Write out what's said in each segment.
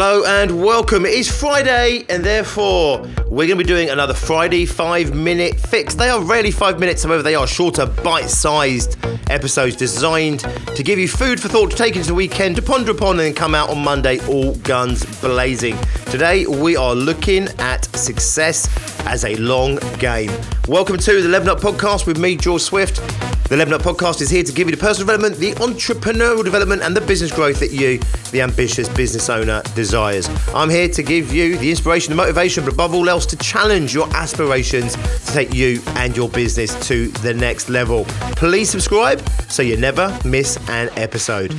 Hello and welcome. It is Friday, and therefore we're going to be doing another Friday five minute fix. They are rarely five minutes, however, they are shorter, bite sized episodes designed to give you food for thought to take into the weekend, to ponder upon, and then come out on Monday all guns blazing. Today we are looking at success as a long game. Welcome to the Level Up Podcast with me, George Swift. The Level Up Podcast is here to give you the personal development, the entrepreneurial development, and the business growth that you, the ambitious business owner, desires. I'm here to give you the inspiration, the motivation, but above all else, to challenge your aspirations to take you and your business to the next level. Please subscribe so you never miss an episode.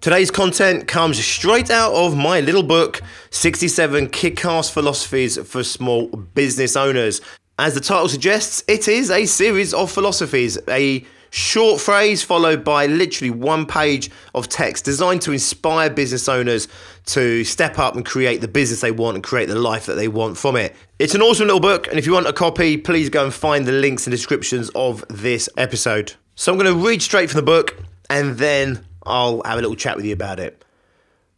Today's content comes straight out of my little book, 67 Kick Ass Philosophies for Small Business Owners. As the title suggests, it is a series of philosophies, a short phrase followed by literally one page of text designed to inspire business owners to step up and create the business they want and create the life that they want from it. It's an awesome little book, and if you want a copy, please go and find the links and descriptions of this episode. So I'm going to read straight from the book and then I'll have a little chat with you about it.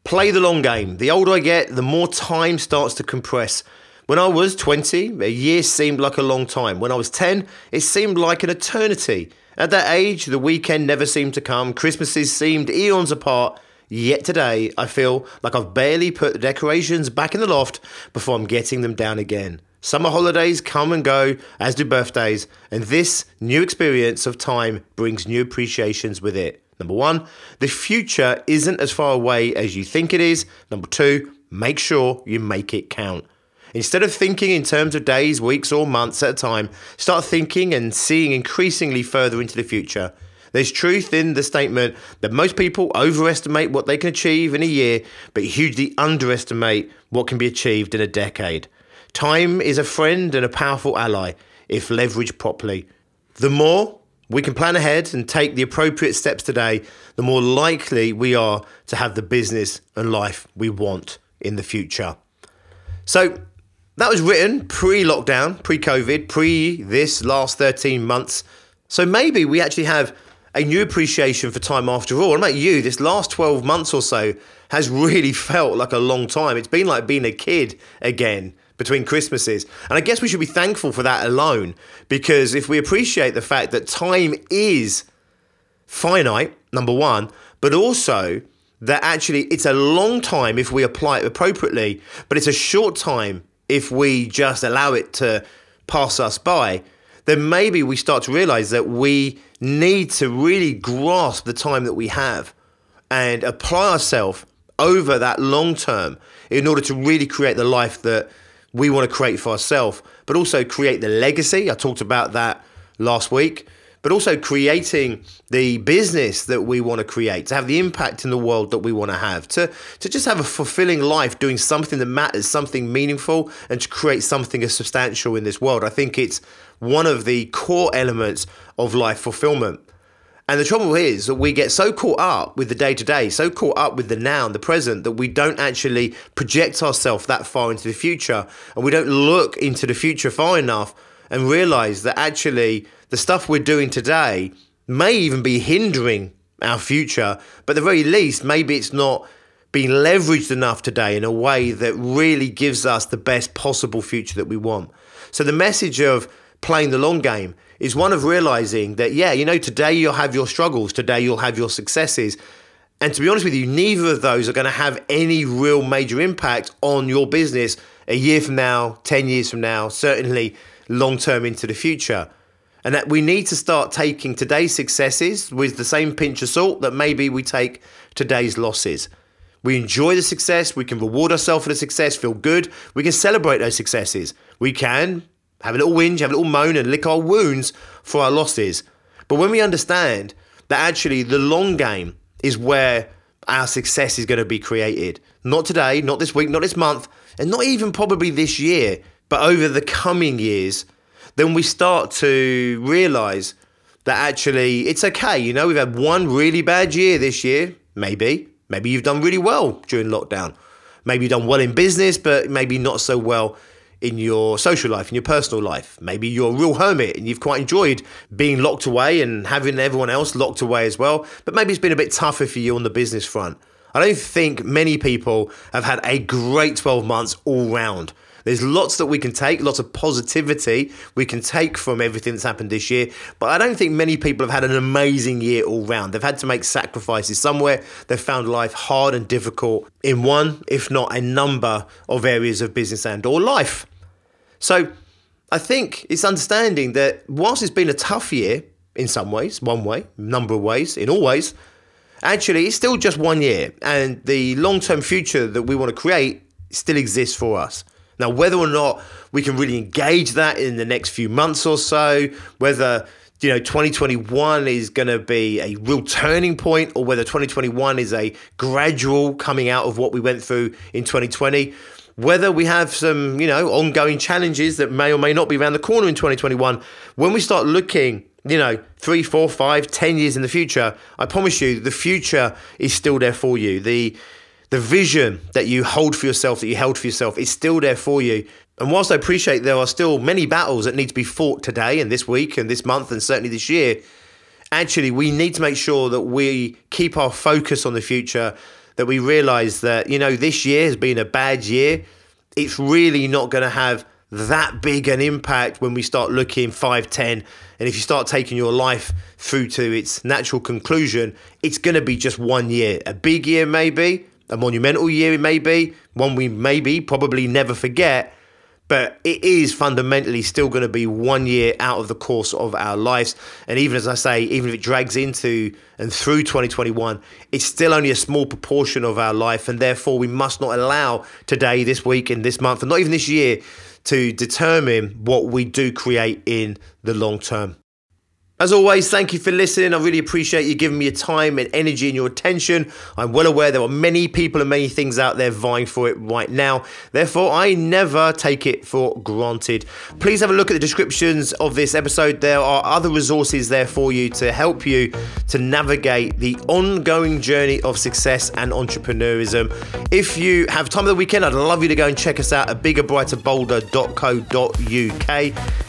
Play the long game. The older I get, the more time starts to compress when I was 20, a year seemed like a long time. When I was 10, it seemed like an eternity. At that age, the weekend never seemed to come, Christmases seemed eons apart. Yet today, I feel like I've barely put the decorations back in the loft before I'm getting them down again. Summer holidays come and go, as do birthdays, and this new experience of time brings new appreciations with it. Number one, the future isn't as far away as you think it is. Number two, make sure you make it count. Instead of thinking in terms of days, weeks, or months at a time, start thinking and seeing increasingly further into the future. There's truth in the statement that most people overestimate what they can achieve in a year, but hugely underestimate what can be achieved in a decade. Time is a friend and a powerful ally if leveraged properly. The more we can plan ahead and take the appropriate steps today, the more likely we are to have the business and life we want in the future. So, that was written pre lockdown, pre COVID, pre this last 13 months. So maybe we actually have a new appreciation for time after all. What about you? This last 12 months or so has really felt like a long time. It's been like being a kid again between Christmases. And I guess we should be thankful for that alone because if we appreciate the fact that time is finite, number one, but also that actually it's a long time if we apply it appropriately, but it's a short time if we just allow it to pass us by, then maybe we start to realize that we need to really grasp the time that we have and apply ourselves over that long term in order to really create the life that we want to create for ourselves, but also create the legacy. I talked about that last week but also creating the business that we want to create, to have the impact in the world that we want to have, to, to just have a fulfilling life doing something that matters, something meaningful, and to create something as substantial in this world. I think it's one of the core elements of life fulfillment. And the trouble is that we get so caught up with the day to day, so caught up with the now and the present that we don't actually project ourselves that far into the future and we don't look into the future far enough and realize that actually the stuff we're doing today may even be hindering our future, but at the very least, maybe it's not being leveraged enough today in a way that really gives us the best possible future that we want. So the message of playing the long game is one of realizing that, yeah, you know, today you'll have your struggles, today you'll have your successes. And to be honest with you, neither of those are going to have any real major impact on your business a year from now, 10 years from now, certainly long term into the future and that we need to start taking today's successes with the same pinch of salt that maybe we take today's losses. We enjoy the success, we can reward ourselves for the success, feel good, we can celebrate those successes. We can have a little whinge, have a little moan, and lick our wounds for our losses. But when we understand that actually the long game is where our success is going to be created, not today, not this week, not this month, and not even probably this year, but over the coming years then we start to realize that actually it's okay. You know, we've had one really bad year this year, maybe. Maybe you've done really well during lockdown. Maybe you've done well in business, but maybe not so well in your social life, in your personal life. Maybe you're a real hermit and you've quite enjoyed being locked away and having everyone else locked away as well. But maybe it's been a bit tougher for you on the business front. I don't think many people have had a great 12 months all round. There's lots that we can take, lots of positivity we can take from everything that's happened this year. But I don't think many people have had an amazing year all round. They've had to make sacrifices somewhere. They've found life hard and difficult in one, if not a number of areas of business and or life. So I think it's understanding that whilst it's been a tough year in some ways, one way, number of ways, in all ways, actually it's still just one year. And the long term future that we want to create still exists for us. Now, whether or not we can really engage that in the next few months or so, whether you know 2021 is going to be a real turning point or whether 2021 is a gradual coming out of what we went through in 2020 whether we have some you know ongoing challenges that may or may not be around the corner in 2021 when we start looking you know three four five ten years in the future i promise you the future is still there for you. The the vision that you hold for yourself, that you held for yourself, is still there for you. And whilst I appreciate there are still many battles that need to be fought today and this week and this month and certainly this year, actually, we need to make sure that we keep our focus on the future, that we realize that, you know, this year has been a bad year. It's really not going to have that big an impact when we start looking 5, 10, and if you start taking your life through to its natural conclusion, it's going to be just one year. A big year, maybe, a monumental year, maybe one we maybe probably never forget. But it is fundamentally still going to be one year out of the course of our lives. And even as I say, even if it drags into and through 2021, it's still only a small proportion of our life. And therefore, we must not allow today, this week, and this month, and not even this year, to determine what we do create in the long term. As always, thank you for listening. I really appreciate you giving me your time and energy and your attention. I'm well aware there are many people and many things out there vying for it right now. Therefore, I never take it for granted. Please have a look at the descriptions of this episode. There are other resources there for you to help you to navigate the ongoing journey of success and entrepreneurism. If you have time of the weekend, I'd love you to go and check us out at biggerbrighterbolder.co.uk.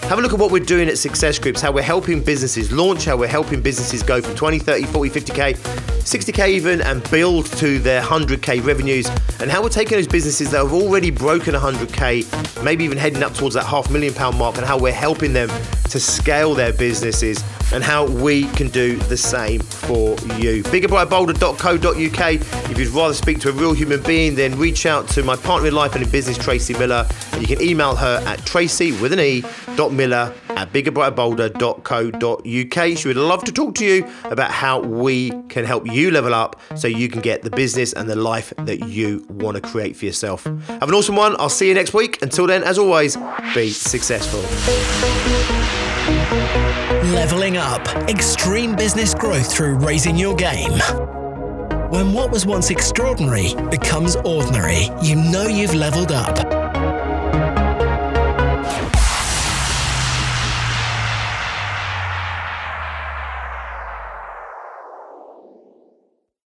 Have a look at what we're doing at Success Groups, how we're helping businesses businesses launch, how we're helping businesses go from 20, 30, 40, 50k, 60k even, and build to their 100k revenues, and how we're taking those businesses that have already broken 100k, maybe even heading up towards that half million pound mark, and how we're helping them to scale their businesses, and how we can do the same for you. Biggerbrighterbolder.co.uk. If you'd rather speak to a real human being, then reach out to my partner in life and in business, Tracey Miller, and you can email her at tracey with an e dot miller at biggerbrighterbolder.co.uk. She would love to talk to you about how we can help you level up so you can get the business and the life that you want to create for yourself. Have an awesome one. I'll see you next week. Until then, as always, be successful. Leveling up. Extreme business growth through raising your game. When what was once extraordinary becomes ordinary, you know you've leveled up.